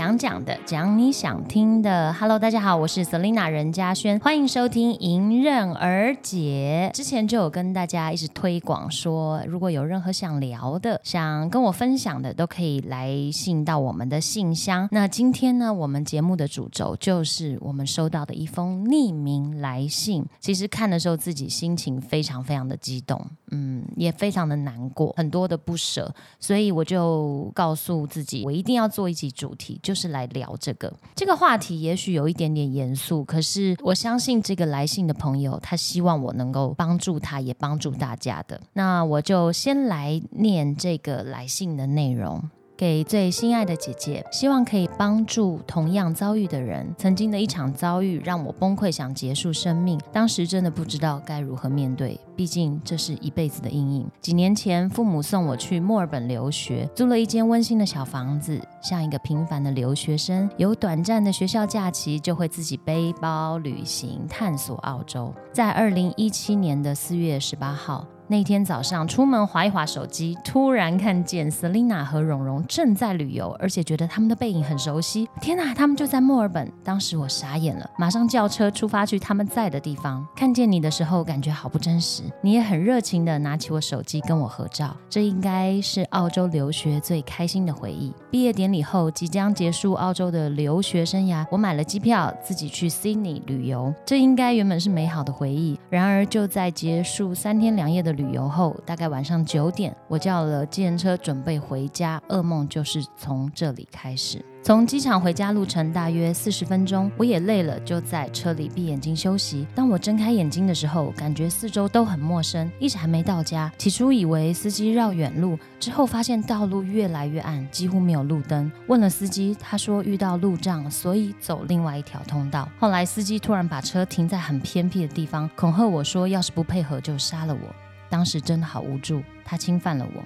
听你想讲的，讲你想听的。Hello，大家好，我是 Selina 任嘉轩，欢迎收听《迎刃而解》。之前就有跟大家一直推广说，如果有任何想聊的、想跟我分享的，都可以来信到我们的信箱。那今天呢，我们节目的主轴就是我们收到的一封匿名来信。其实看的时候，自己心情非常非常的激动，嗯，也非常的难过，很多的不舍，所以我就告诉自己，我一定要做一集主题，就是来聊这个这个话题。也许有一点点严肃，可是我相信这个来信的朋友，他希望我能够帮助他，也帮助大家的。那我就先来念这个来信的内容。给最心爱的姐姐，希望可以帮助同样遭遇的人。曾经的一场遭遇让我崩溃，想结束生命。当时真的不知道该如何面对，毕竟这是一辈子的阴影。几年前，父母送我去墨尔本留学，租了一间温馨的小房子，像一个平凡的留学生，有短暂的学校假期，就会自己背包旅行，探索澳洲。在二零一七年的四月十八号。那天早上出门划一划手机，突然看见 Selina 和蓉蓉正在旅游，而且觉得他们的背影很熟悉。天哪，他们就在墨尔本！当时我傻眼了，马上叫车出发去他们在的地方。看见你的时候，感觉好不真实。你也很热情的拿起我手机跟我合照，这应该是澳洲留学最开心的回忆。毕业典礼后，即将结束澳洲的留学生涯，我买了机票，自己去 Sydney 旅游。这应该原本是美好的回忆。然而就在结束三天两夜的旅。旅游后，大概晚上九点，我叫了计程车准备回家。噩梦就是从这里开始。从机场回家路程大约四十分钟，我也累了，就在车里闭眼睛休息。当我睁开眼睛的时候，感觉四周都很陌生，一直还没到家。起初以为司机绕远路，之后发现道路越来越暗，几乎没有路灯。问了司机，他说遇到路障，所以走另外一条通道。后来司机突然把车停在很偏僻的地方，恐吓我说，要是不配合就杀了我。当时真的好无助，他侵犯了我。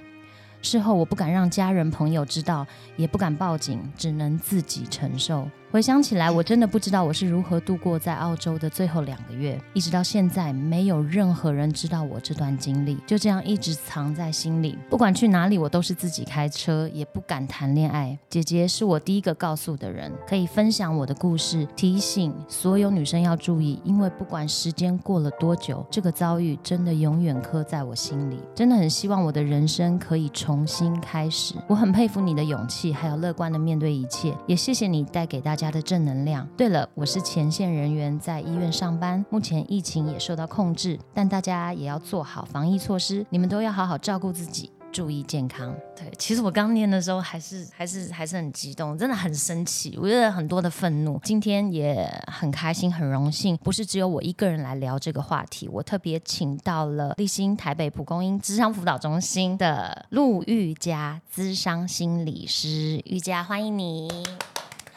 事后我不敢让家人朋友知道，也不敢报警，只能自己承受。回想起来，我真的不知道我是如何度过在澳洲的最后两个月，一直到现在，没有任何人知道我这段经历，就这样一直藏在心里。不管去哪里，我都是自己开车，也不敢谈恋爱。姐姐是我第一个告诉的人，可以分享我的故事，提醒所有女生要注意，因为不管时间过了多久，这个遭遇真的永远刻在我心里。真的很希望我的人生可以重新开始。我很佩服你的勇气，还有乐观的面对一切，也谢谢你带给大家。家的正能量。对了，我是前线人员，在医院上班。目前疫情也受到控制，但大家也要做好防疫措施。你们都要好好照顾自己，注意健康。对，其实我刚念的时候还是还是还是很激动，真的很生气，我觉得很多的愤怒。今天也很开心，很荣幸，不是只有我一个人来聊这个话题。我特别请到了立新台北蒲公英智商辅导中心的陆玉佳智商心理师，玉佳，欢迎你。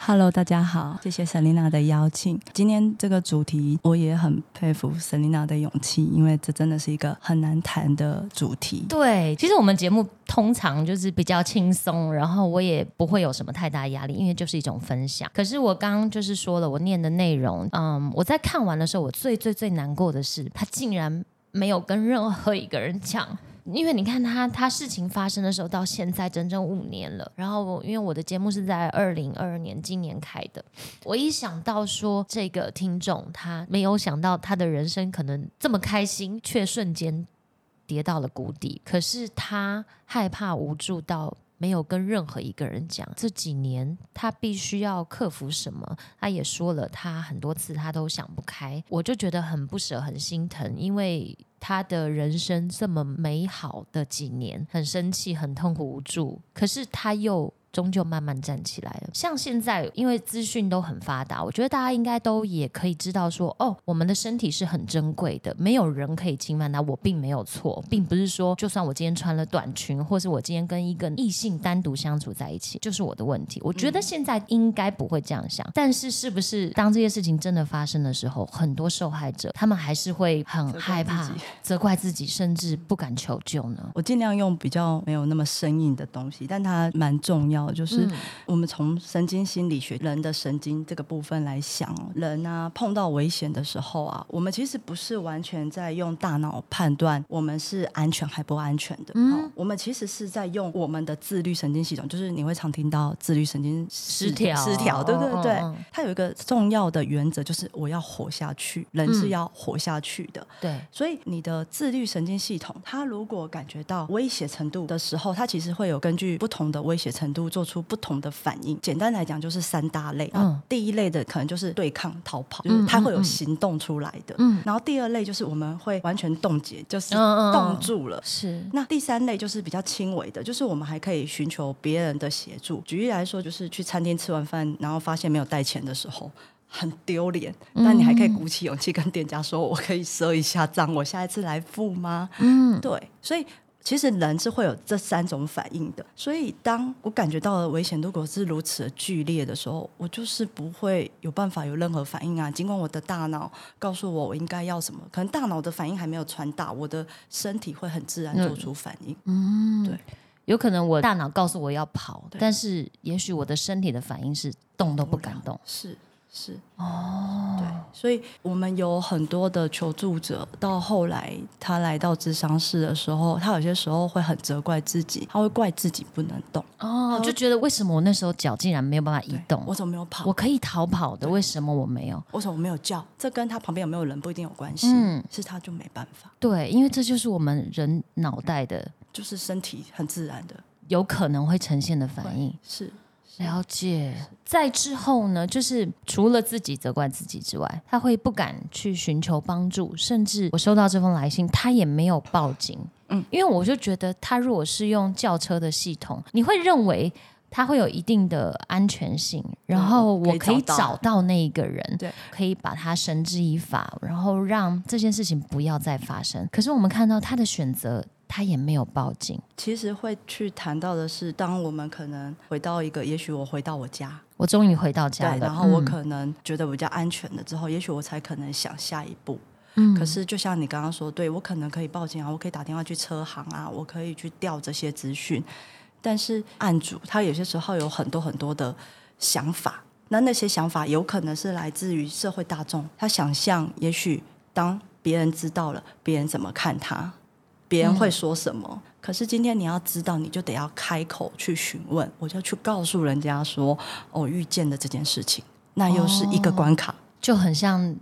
Hello，大家好，谢谢 Selina 的邀请。今天这个主题，我也很佩服 Selina 的勇气，因为这真的是一个很难谈的主题。对，其实我们节目通常就是比较轻松，然后我也不会有什么太大压力，因为就是一种分享。可是我刚刚就是说了，我念的内容，嗯，我在看完的时候，我最最最难过的是，他竟然没有跟任何一个人讲。因为你看他，他事情发生的时候到现在整整五年了。然后，因为我的节目是在二零二二年今年开的，我一想到说这个听众他没有想到他的人生可能这么开心，却瞬间跌到了谷底。可是他害怕无助到没有跟任何一个人讲。这几年他必须要克服什么？他也说了，他很多次他都想不开。我就觉得很不舍，很心疼，因为。他的人生这么美好的几年，很生气，很痛苦无助，可是他又。终究慢慢站起来了。像现在，因为资讯都很发达，我觉得大家应该都也可以知道说，哦，我们的身体是很珍贵的，没有人可以侵犯它。我并没有错，并不是说，就算我今天穿了短裙，或是我今天跟一个异性单独相处在一起，就是我的问题。我觉得现在应该不会这样想。但是，是不是当这些事情真的发生的时候，很多受害者他们还是会很害怕、责怪自己，甚至不敢求救呢？我尽量用比较没有那么生硬的东西，但它蛮重要。要的，就是嗯。我们从神经心理学人的神经这个部分来想哦，人啊碰到危险的时候啊，我们其实不是完全在用大脑判断我们是安全还不安全的，嗯。哦，我们其实是在用我们的自律神经系统，就是你会常听到自律神经失调失调，对对对，它有一个重要的原则，就是我要活下去，人是嗯。要活下去的，对，所以你的自律神经系统，它如果感觉到威胁程度的时候，它其实会有根据不同的威胁程度做出不同的反应。简单来讲，就是三大类。啊嗯，第一类的可能就是对抗、逃跑，就嗯是它会有行动出来的。嗯嗯，然后第二类就是我们会完全冻结，就是冻住了。是，那第三类就是比较轻微的，就是我们还可以寻求别人的协助。举例来说，就是去餐厅吃完饭，然后发现没有带钱的时候。很丢脸，但你还可以鼓起勇气跟店家说：“我可以赊一下账，我下一次来付吗？”嗯，对，所以其实人是会有这三种反应的。所以当我感觉到了危险，如果是如此的剧烈的时候，我就是不会有办法有任何反应啊。尽管我的大脑告诉我我应该要什么，可能大脑的反应还没有传达，我的身体会很自然做出反应。嗯，对，有可能我大脑告诉我要跑，对但是也许我的身体的反应是动都不敢动。是是哦，对，所以我们有很多的求助者，到后来他来到智商室的时候，他有些时候会很责怪自己，他会怪自己不能动，哦，就觉得为什么我那时候脚竟然没有办法移动？我怎么没有跑？我可以逃跑的，为什么我没有？为什么我没有叫？这跟他旁边有没有人不一定有关系，嗯是他就没办法，对，因为这就是我们人脑袋的就是身体很自然的有可能会呈现的反应。是。了解，在之后呢，就是除了自己责怪自己之外，他会不敢去寻求帮助，甚至我收到这封来信，他也没有报警。嗯嗯，因为我就觉得，他如果是用轿车的系统，你会认为它会有一定的安全性，然后我可以找到找到那一个人，对，可以把他绳之以法，然后让这件事情不要再发生。可是我们看到他的选择，他也没有报警。其实会去谈到的是，当我们可能回到一个，也许我回到我家，我终于回到家然后我嗯可能觉得比较安全了之后，也许我才可能想下一步。嗯可是就像你刚刚说，对我可能可以报警啊，我可以打电话去车行啊，我可以去调这些资讯。但是案主他有些时候有很多很多的想法，那那些想法有可能是来自于社会大众，他想象也许当别人知道了，别人怎么看他，别人会说什么。可是今天你要知道，你就得要开口去询问，我就去告诉人家说，哦，遇见的这件事情，那又是一个关卡。就很像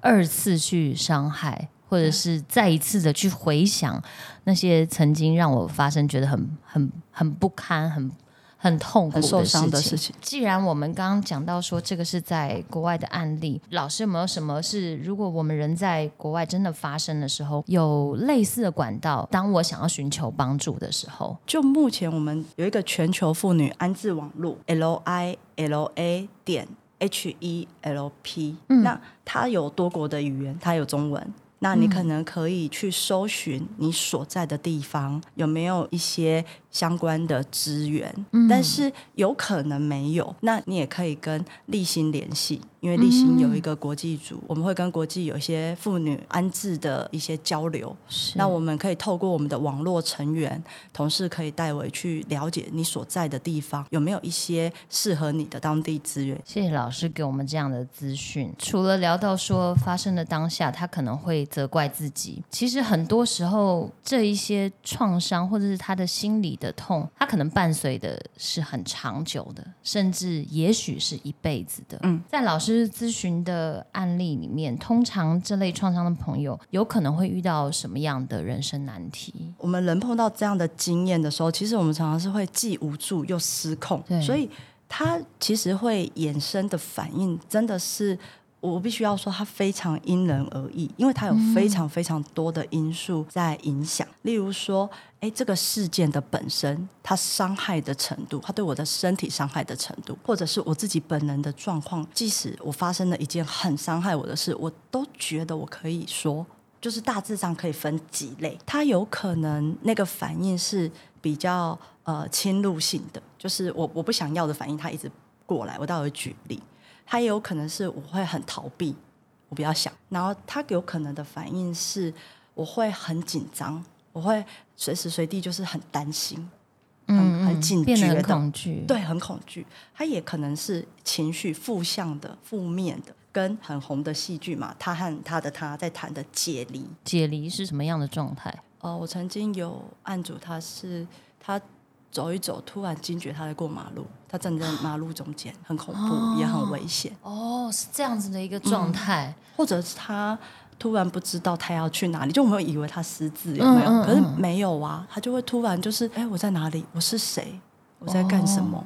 二次去伤害，或者是再一次的去回想那些曾经让我发生觉得很很很不堪、很很痛苦很受。伤的事情，既然我们刚刚讲到说这个是在国外的案例，老师有没有什么是如果我们人在国外真的发生的时候，有类似的管道？当我想要寻求帮助的时候，就目前我们有一个全球妇女安置网络 L I L A 点 H E L P，、嗯那它有多国的语言，它有中文。那你可能可以去搜寻你所在的地方有没有一些相关的资源，嗯但是有可能没有。那你也可以跟立新联系，因为立新有一个国际组，我们会跟国际有一些妇女安置的一些交流。是那我们可以透过我们的网络成员同事，可以代为去了解你所在的地方有没有一些适合你的当地资源。谢谢老师给我们这样的资讯。除了聊到说发生的当下，他可能会责怪自己，其实很多时候这一些创伤或者是他的心理的痛，它可能伴随的是很长久的，甚至也许是一辈子的。嗯，在老师咨询的案例里面，通常这类创伤的朋友有可能会遇到什么样的人生难题？我们人碰到这样的经验的时候，其实我们常常是会既无助又失控对，所以它其实会衍生的反应真的是。我必须要说，它非常因人而异，因为它有非常非常多的因素在影响。例如说，哎，这个事件的本身，它伤害的程度，它对我的身体伤害的程度，或者是我自己本人的状况，即使我发生了一件很伤害我的事，我都觉得我可以说，就是大致上可以分几类。它有可能那个反应是比较呃侵入性的，就是我我不想要的反应，它一直过来。我待会举例。它也有可能是我会很逃避，我不要想。然后它有可能的反应是我会很紧张，我会随时随地就是很担心。很很警觉的，恐惧，，对，很恐惧。他也可能是情绪负向的、负面的，跟很红的戏剧嘛，他和他的他在谈的解离。解离是什么样的状态？呃，我曾经有案主，他是他走一走，突然惊觉他在过马路，他站在马路中间，很恐怖，也很危险。哦，是这样子的一个状态，或者是他突然不知道他要去哪里，就我们以为他失智有没有？嗯嗯可是嗯没有啊，他就会突然就是，哎，我在哪里？我是谁？我在干什么？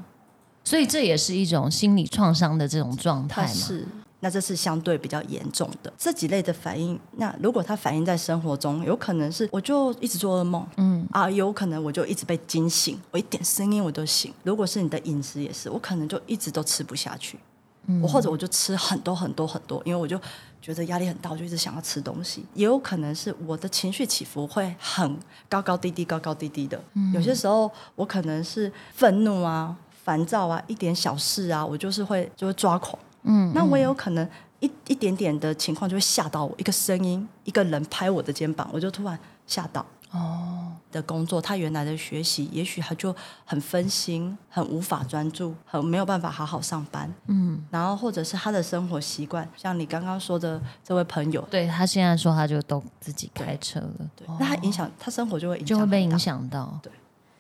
所以这也是一种心理创伤的这种状态嘛。是。那这是相对比较严重的这几类的反应。那如果它反映在生活中，有可能是我就一直做噩梦，嗯啊，有可能我就一直被惊醒，我一点声音我都醒。如果是你的饮食也是，我可能就一直都吃不下去，我或者我就吃很多很多很多，因为我就觉得压力很大，我就一直想要吃东西。也有可能是我的情绪起伏会很高高低低、高高低低的。有些时候我可能是愤怒啊、烦躁啊，一点小事啊，我就是会就会抓狂。嗯，那我也有可能一一点点的情况就会吓到我，一个声音，一个人拍我的肩膀，我就突然吓到。哦，的工作，他原来的学习，也许他就很分心，很无法专注，很没有办法好好上班。嗯，然后或者是他的生活习惯，像你刚刚说的这位朋友，对他现在说他就都自己开车了，对，那他影响他生活就会影响，就会被影。响到。对。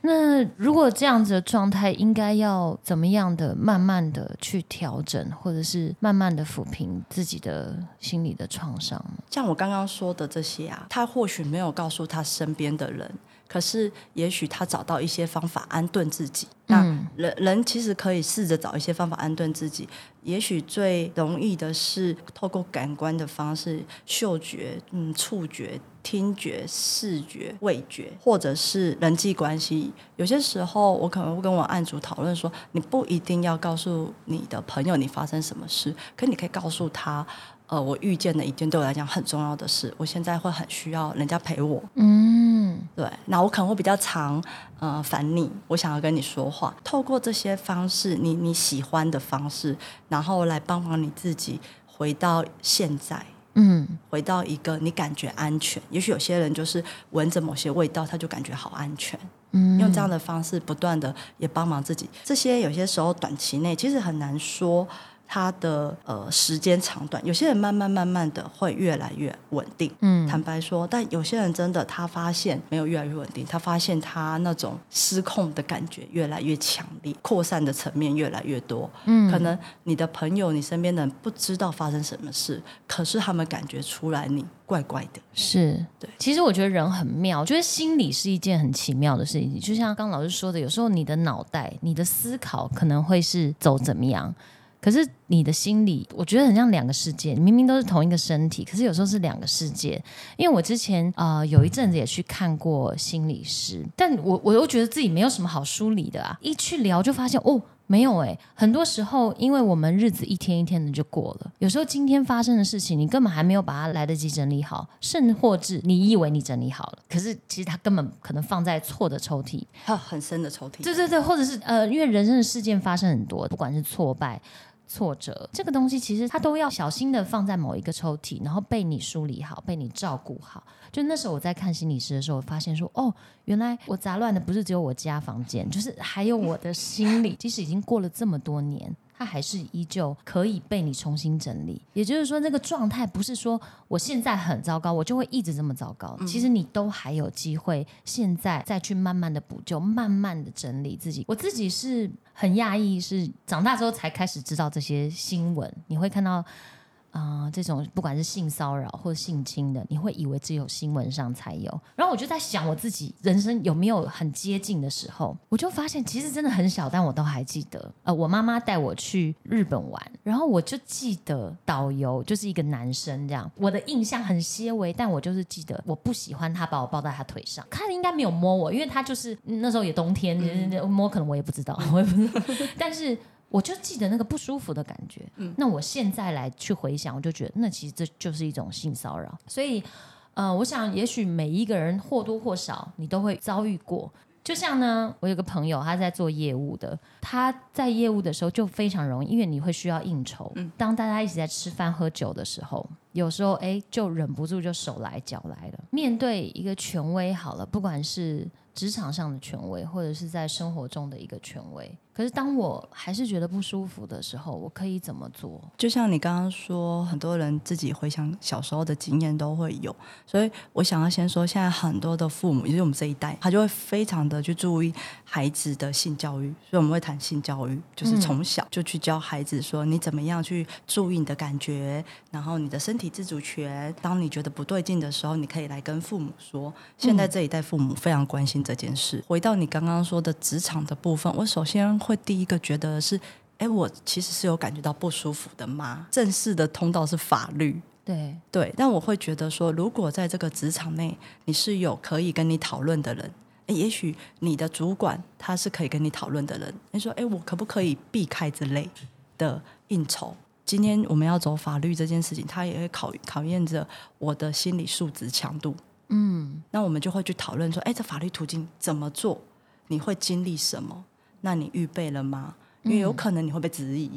那如果这样子的状态，应该要怎么样的慢慢的去调整，或者是慢慢的抚平自己的心理的创伤？像我刚刚说的这些啊，他或许没有告诉他身边的人，可是也许他找到一些方法安顿自己。那人人其实可以试着找一些方法安顿自己。也许最容易的是透过感官的方式，嗅觉、嗯、触觉、听觉、视觉、味觉，或者是人际关系。有些时候，我可能会跟我案主讨论说，你不一定要告诉你的朋友你发生什么事，可你可以告诉他。呃，我遇见的一件对我来讲很重要的事，我现在会很需要人家陪我。嗯，对，那我可能会比较常呃烦你，我想要跟你说话，透过这些方式，你你喜欢的方式，然后来帮忙你自己回到现在。嗯，回到一个你感觉安全，也许有些人就是闻着某些味道，他就感觉好安全。嗯，用这样的方式不断的也帮忙自己。这些有些时候短期内其实很难说它的呃时间长短，有些人慢慢慢慢的会越来越稳定。嗯，坦白说，但有些人真的他发现没有越来越稳定，他发现他那种失控的感觉越来越强烈，扩散的层面越来越多。嗯，可能你的朋友、你身边的人不知道发生什么事，可是他们感觉出来你怪怪的。是对其实我觉得人很妙，我觉得心理是一件很奇妙的事情。就像刚老师说的，有时候你的脑袋、你的思考可能会是走怎么样，可是你的心理，我觉得很像两个世界。明明都是同一个身体，可是有时候是两个世界。因为我之前呃有一阵子也去看过心理师，但我我又觉得自己没有什么好梳理的啊，一去聊就发现哦。没有哎、很多时候，因为我们日子一天一天的就过了，有时候今天发生的事情，你根本还没有把它来得及整理好，甚或至你以为你整理好了，可是其实它根本可能放在错的抽屉。还有很深的抽屉。对对对，或者是呃，因为人生的事件发生很多，不管是挫败。挫折这个东西，其实它都要小心的放在某一个抽屉，然后被你梳理好，被你照顾好。就那时候我在看心理师的时候，我发现说，哦，原来我杂乱的不是只有我家房间，就是还有我的心理。即使已经过了这么多年，它还是依旧可以被你重新整理。也就是说，那个状态不是说我现在很糟糕，我就会一直这么糟糕。其实你都还有机会，现在再去慢慢的补救，慢慢的整理自己。我自己是很讶异，是长大之后才开始知道这些新闻，你会看到。啊、这种不管是性骚扰或者性侵的，你会以为只有新闻上才有。然后我就在想，我自己人生有没有很接近的时候，我就发现其实真的很小，但我都还记得。呃，我妈妈带我去日本玩，然后我就记得导游就是一个男生，这样我的印象很些微，但我就是记得我不喜欢他把我抱在他腿上，他应该没有摸我，因为他就是嗯那时候也冬天，就是摸可能我也不知道，我也不知道，但是。我就记得那个不舒服的感觉。嗯那我现在来去回想，我就觉得那其实这就是一种性骚扰。所以，呃，我想也许每一个人或多或少你都会遭遇过。就像呢，我有个朋友他在做业务的，他在业务的时候就非常容易，因为你会需要应酬。当大家一起在吃饭喝酒的时候，有时候哎就忍不住就手来脚来了。面对一个权威好了，不管是职场上的权威，或者是在生活中的一个权威。可是当我还是觉得不舒服的时候，我可以怎么做？就像你刚刚说，很多人自己回想小时候的经验都会有，所以我想要先说，现在很多的父母，也就是我们这一代，他就会非常的去注意孩子的性教育，所以我们会谈性教育，就是从小就去教孩子说，你怎么样去注意你的感觉，然后你的身体自主权。当你觉得不对劲的时候，你可以来跟父母说。现在这一代父母非常关心这件事。回到你刚刚说的职场的部分，我首先。会第一个觉得是，哎，我其实是有感觉到不舒服的吗？正式的通道是法律，对对，但我会觉得说，如果在这个职场内，你是有可以跟你讨论的人，也许你的主管他是可以跟你讨论的人，你说，哎，我可不可以避开这类的应酬？今天我们要走法律这件事情，他也会考考验着我的心理素质强度。嗯，那我们就会去讨论说，哎，这法律途径怎么做？你会经历什么？那你预备了吗？因为有可能你会被质疑，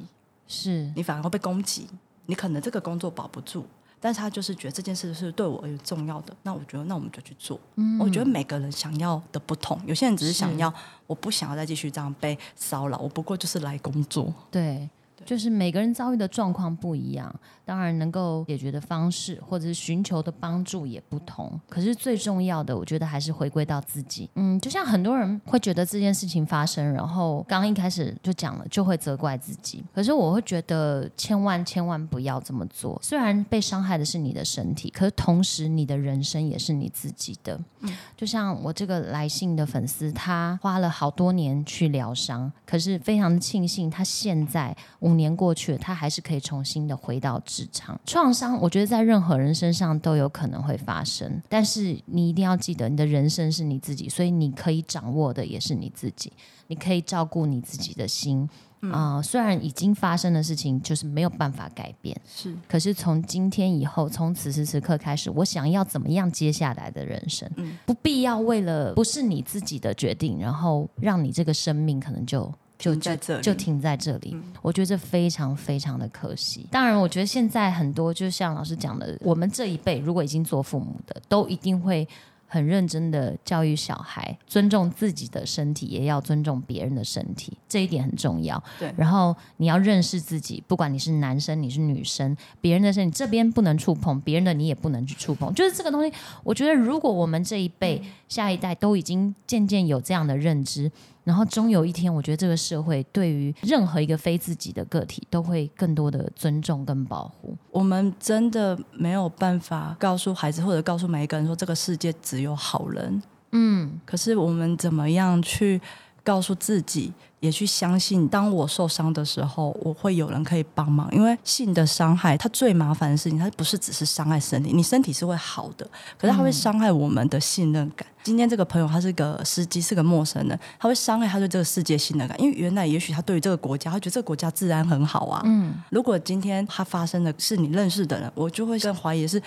是你反而会被攻击，你可能这个工作保不住。但是他就是觉得这件事是对我而言重要的，那我觉得那我们就去做。我觉得每个人想要的不同，有些人只是想要，我不想要再继续这样被骚扰，我不过就是来工作。对。就是每个人遭遇的状况不一样，当然能够解决的方式或者是寻求的帮助也不同。可是最重要的，我觉得还是回归到自己。嗯，就像很多人会觉得这件事情发生，然后刚刚一开始就讲了，就会责怪自己。可是我会觉得，千万千万不要这么做。虽然被伤害的是你的身体，可是同时你的人生也是你自己的。嗯，就像我这个来信的粉丝，他花了好多年去疗伤，可是非常庆幸他现在我。年过去了，他还是可以重新的回到职场。创伤，我觉得在任何人身上都有可能会发生，但是你一定要记得，你的人生是你自己，所以你可以掌握的也是你自己，你可以照顾你自己的心啊。虽然已经发生的事情就是没有办法改变，是，可是从今天以后，从此时此刻开始，我想要怎么样接下来的人生，不必要为了不是你自己的决定，然后让你这个生命可能就。就在这里，就停在这里。我觉得这非常非常的可惜。当然，我觉得现在很多，就像老师讲的，我们这一辈如果已经做父母的，都一定会很认真的教育小孩，尊重自己的身体，也要尊重别人的身体，这一点很重要。对。然后你要认识自己，不管你是男生你是女生，别人的身体这边不能触碰，别人的你也不能去触碰。就是这个东西，我觉得如果我们这一辈、下一代都已经渐渐有这样的认知。然后终有一天，我觉得这个社会对于任何一个非自己的个体，都会更多的尊重跟保护。我们真的没有办法告诉孩子，或者告诉每一个人说，这个世界只有好人。嗯，可是我们怎么样去告诉自己？也去相信，当我受伤的时候，我会有人可以帮忙。因为性的伤害，它最麻烦的事情，它不是只是伤害身体，你身体是会好的，可是它会伤害我们的信任感。今天这个朋友他是个司机，是个陌生人，他会伤害他对这个世界信任感。因为原来也许他对于这个国家，他觉得这个国家治安很好啊。嗯，如果今天他发生的是你认识的人，我就会更怀疑是。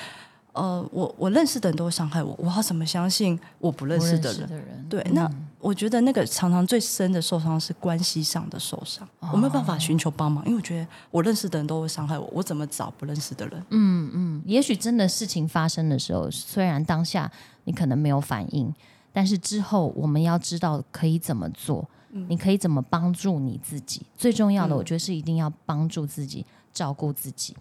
呃，我我认识的人都会伤害我，我要怎么相信我不认识的人？对，那我觉得那个常常最深的受伤是关系上的受伤，我没有办法寻求帮忙，因为我觉得我认识的人都会伤害我，我怎么找不认识的人？嗯嗯，也许真的事情发生的时候，虽然当下你可能没有反应，但是之后我们要知道可以怎么做，你可以怎么帮助你自己？最重要的，我觉得是一定要帮助自己。照顾自己，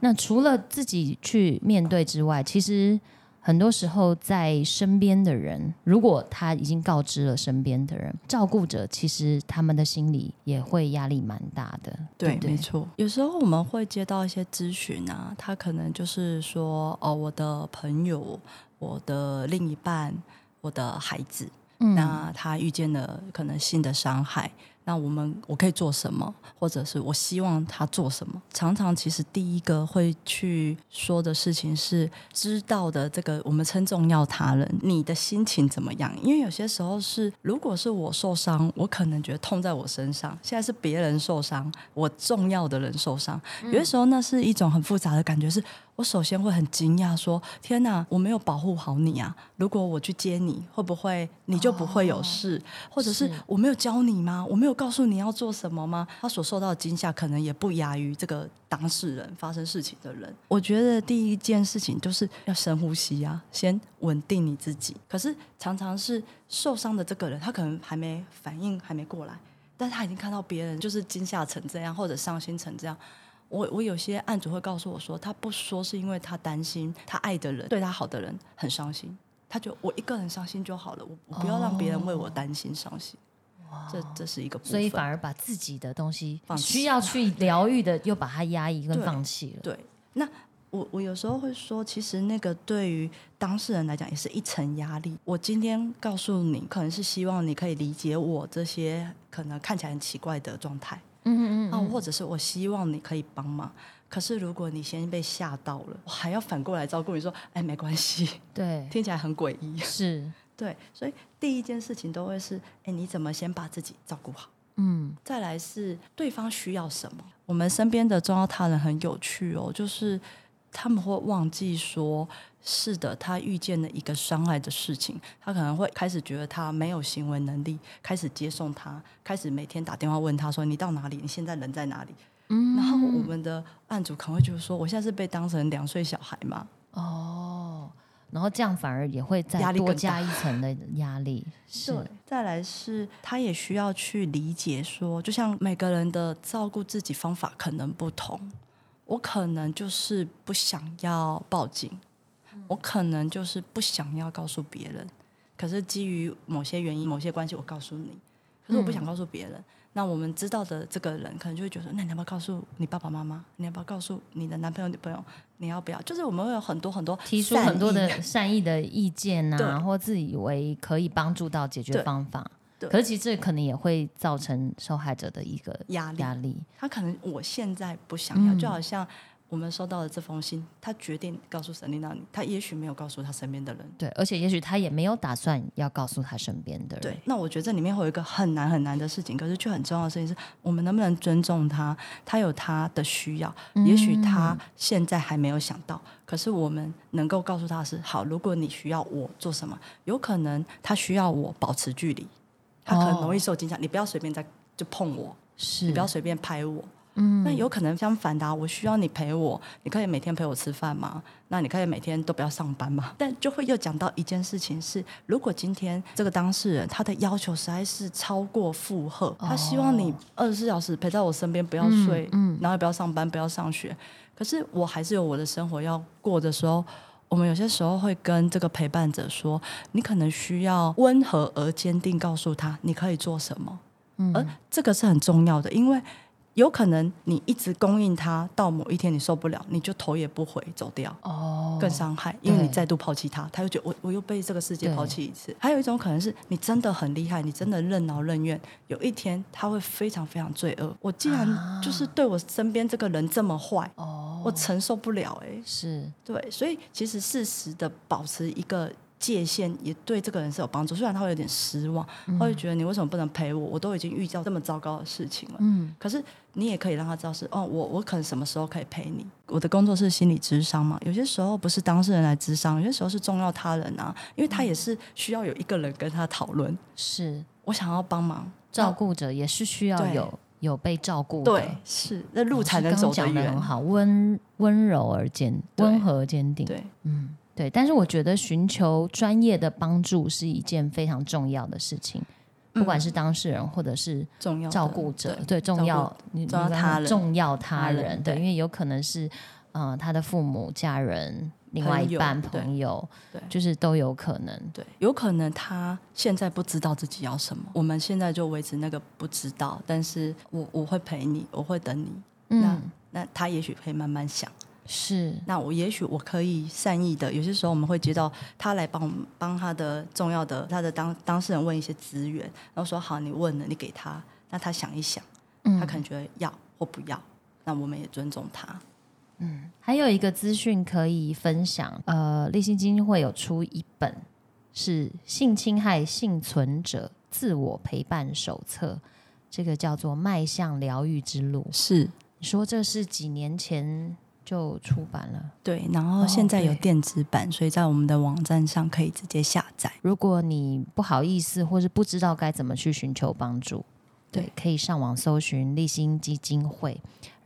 那除了自己去面对之外，其实很多时候在身边的人，如果他已经告知了身边的人，照顾者其实他们的心里也会压力蛮大的。对，没错。有时候我们会接到一些咨询啊，他可能就是说，哦，我的朋友、我的另一半、我的孩子，那他遇见了可能性的伤害。那我们我可以做什么，或者是我希望他做什么？常常其实第一个会去说的事情是，知道的这个我们称重要他人，你的心情怎么样？因为有些时候是，如果是我受伤，我可能觉得痛在我身上；现在是别人受伤，我重要的人受伤，有些时候那是一种很复杂的感觉是。我首先会很惊讶，说：“天哪，我没有保护好你啊！如果我去接你，会不会你就不会有事？或者是是我没有教你吗？我没有告诉你要做什么吗？”他所受到的惊吓，可能也不亚于这个当事人发生事情的人。我觉得第一件事情就是要深呼吸啊，先稳定你自己。可是常常是受伤的这个人，他可能还没反应，还没过来，但是他已经看到别人就是惊吓成这样，或者伤心成这样。我我有些案主会告诉我说，他不说是因为他担心他爱的人对他好的人很伤心，他就我一个人伤心就好了，我我不要让别人为我担心伤心。这这是一个部分，所以反而把自己的东西需要去疗愈的，又把它压抑跟放弃了。对。那我我有时候会说，其实那个对于当事人来讲也是一层压力。我今天告诉你，可能是希望你可以理解我这些可能看起来很奇怪的状态。嗯嗯啊，或者是我希望你可以帮忙。可是如果你先被吓到了，我还要反过来照顾你说，哎，没关系，对，听起来很诡异。是，对，所以第一件事情都会是，哎，你怎么先把自己照顾好？嗯再来是对方需要什么。我们身边的重要他人很有趣哦，就是他们会忘记说，是的，他遇见了一个伤害的事情，他可能会开始觉得他没有行为能力，开始接送他，开始每天打电话问他说：“你到哪里？你现在人在哪里？”嗯然后我们的案主可能会觉得说：“我现在是被当成两岁小孩嘛哦，然后这样反而也会再多加一层的压力。？”是对，再来是他也需要去理解说，就像每个人的照顾自己方法可能不同，我可能就是不想要报警，我可能就是不想要告诉别人，可是基于某些原因、某些关系，我告诉你，可是我不想告诉别人。那我们知道的这个人，可能就会觉得，那你要不要告诉你爸爸妈妈？你要不要告诉你的男朋友、女朋友？你要不要？就是我们会有很多很多提出很多的善意的意见呐啊，或自以为可以帮助到解决对方法。对可是其实这可能也会造成受害者的一个压力。压力。他可能我现在不想要，嗯就好像我们收到了这封信，他决定告诉沈丽娜你，他也许没有告诉他身边的人。对，而且也许他也没有打算要告诉他身边的人。对，那我觉得这里面会有一个很难很难的事情，可是却很重要的事情是我们能不能尊重他，他有他的需要，也许他现在还没有想到，可是我们能够告诉他是，好，如果你需要我做什么，有可能他需要我保持距离，他可能容易受惊吓，你不要随便再就碰我，是你不要随便拍我。嗯那有可能相反的、啊，我需要你陪我，你可以每天陪我吃饭吗？那你可以每天都不要上班吗？但就会又讲到一件事情是，如果今天这个当事人他的要求实在是超过负荷，他希望你二十四小时陪在我身边，不要睡，哦嗯然后也不要上班，不要上学。可是我还是有我的生活要过的时候。我们有些时候会跟这个陪伴者说，你可能需要温和而坚定告诉他你可以做什么，嗯。而这个是很重要的，因为有可能你一直供应他，到某一天你受不了，你就头也不回走掉，哦，更伤害，因为你再度抛弃他，他又觉得我我又被这个世界抛弃一次。还有一种可能是你真的很厉害，你真的任劳任怨，有一天他会非常非常罪恶。我竟然就是对我身边这个人这么坏，哦，我承受不了哎、是。对，所以其实适时的保持一个界限，也对这个人是有帮助。虽然他会有点失望，他会觉得你为什么不能陪我？我都已经遇到这么糟糕的事情了。嗯可是你也可以让他知道是哦，我我可能什么时候可以陪你。我的工作是心理智商嘛，有些时候不是当事人来智商，有些时候是重要他人啊，因为他也是需要有一个人跟他讨论。是我想要帮忙照顾者也是需要有有被照顾的，对，是那路才能走得远刚刚讲的很。好，温温柔而坚，对温和而坚定。对，嗯，对。但是我觉得寻求专业的帮助是一件非常重要的事情，不管是当事人或者是重要照顾者，对对重要你重要他人重要他他人人，对，因为有可能是呃他的父母、家人、另外一半朋友，对就是都有可能。对，有可能他现在不知道自己要什么，我们现在就维持那个不知道，但是我我会陪你，我会等你。那嗯，那他也许可以慢慢想，是那我也许我可以善意的，有些时候我们会接到他来帮我们帮他的重要的他的当当事人问一些资源，然后说好你问了，你给他，那他想一想，嗯他可能觉得要或不要，那我们也尊重他。嗯还有一个资讯可以分享，呃，立信基金会有出一本是性侵害幸存者自我陪伴手册，这个叫做《迈向疗愈之路》。是你说这是几年前就出版了。对，然后现在有电子版，所以在我们的网站上可以直接下载。如果你不好意思，或是不知道该怎么去寻求帮助，对对，可以上网搜寻立新基金会，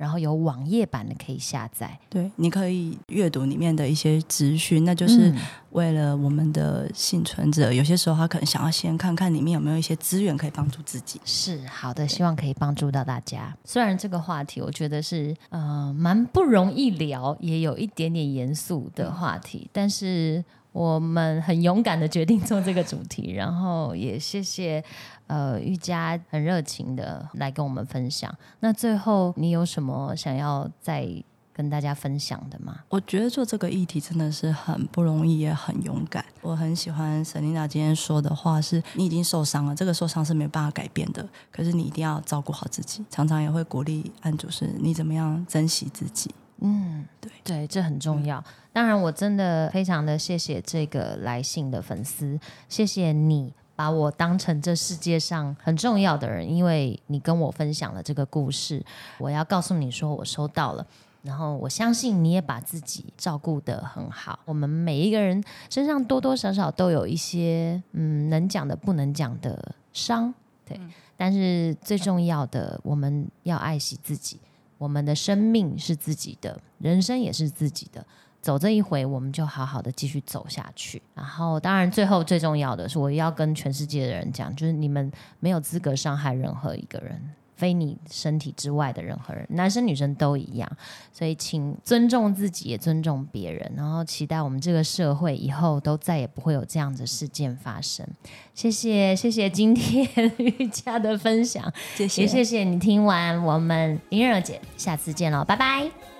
然后有网页版的可以下载。对，你可以阅读里面的一些资讯，那就是嗯为了我们的幸存者，有些时候他可能想要先看看里面有没有一些资源可以帮助自己。是好的，希望可以帮助到大家。虽然这个话题我觉得是呃蛮不容易聊，也有一点点严肃的话题，但是我们很勇敢的决定做这个主题，然后也谢谢呃瑜伽很热情的来跟我们分享。那最后你有什么想要再跟大家分享的吗？我觉得做这个议题真的是很不容易，也很勇敢。我很喜欢 Selina 今天说的话是：你已经受伤了，这个受伤是没有办法改变的，可是你一定要照顾好自己。常常也会鼓励案主是：你怎么样珍惜自己。嗯，对对，这很重要。当然，我真的非常的谢谢这个来信的粉丝，谢谢你把我当成这世界上很重要的人，因为你跟我分享了这个故事，我要告诉你说我收到了。然后我相信你也把自己照顾得很好。我们每一个人身上多多少少都有一些嗯能讲的不能讲的伤，对。但是最重要的，我们要爱惜自己。我们的生命是自己的，人生也是自己的。走这一回，我们就好好的继续走下去。然后，当然最后最重要的是，我要跟全世界的人讲，就是你们没有资格伤害任何一个人，非你身体之外的任何人，男生女生都一样。所以，请尊重自己，也尊重别人，然后期待我们这个社会以后都再也不会有这样的事件发生。谢谢，谢谢今天 瑜伽的分享。谢谢，也谢谢你听完我们迎刃而解，下次见喽，拜拜。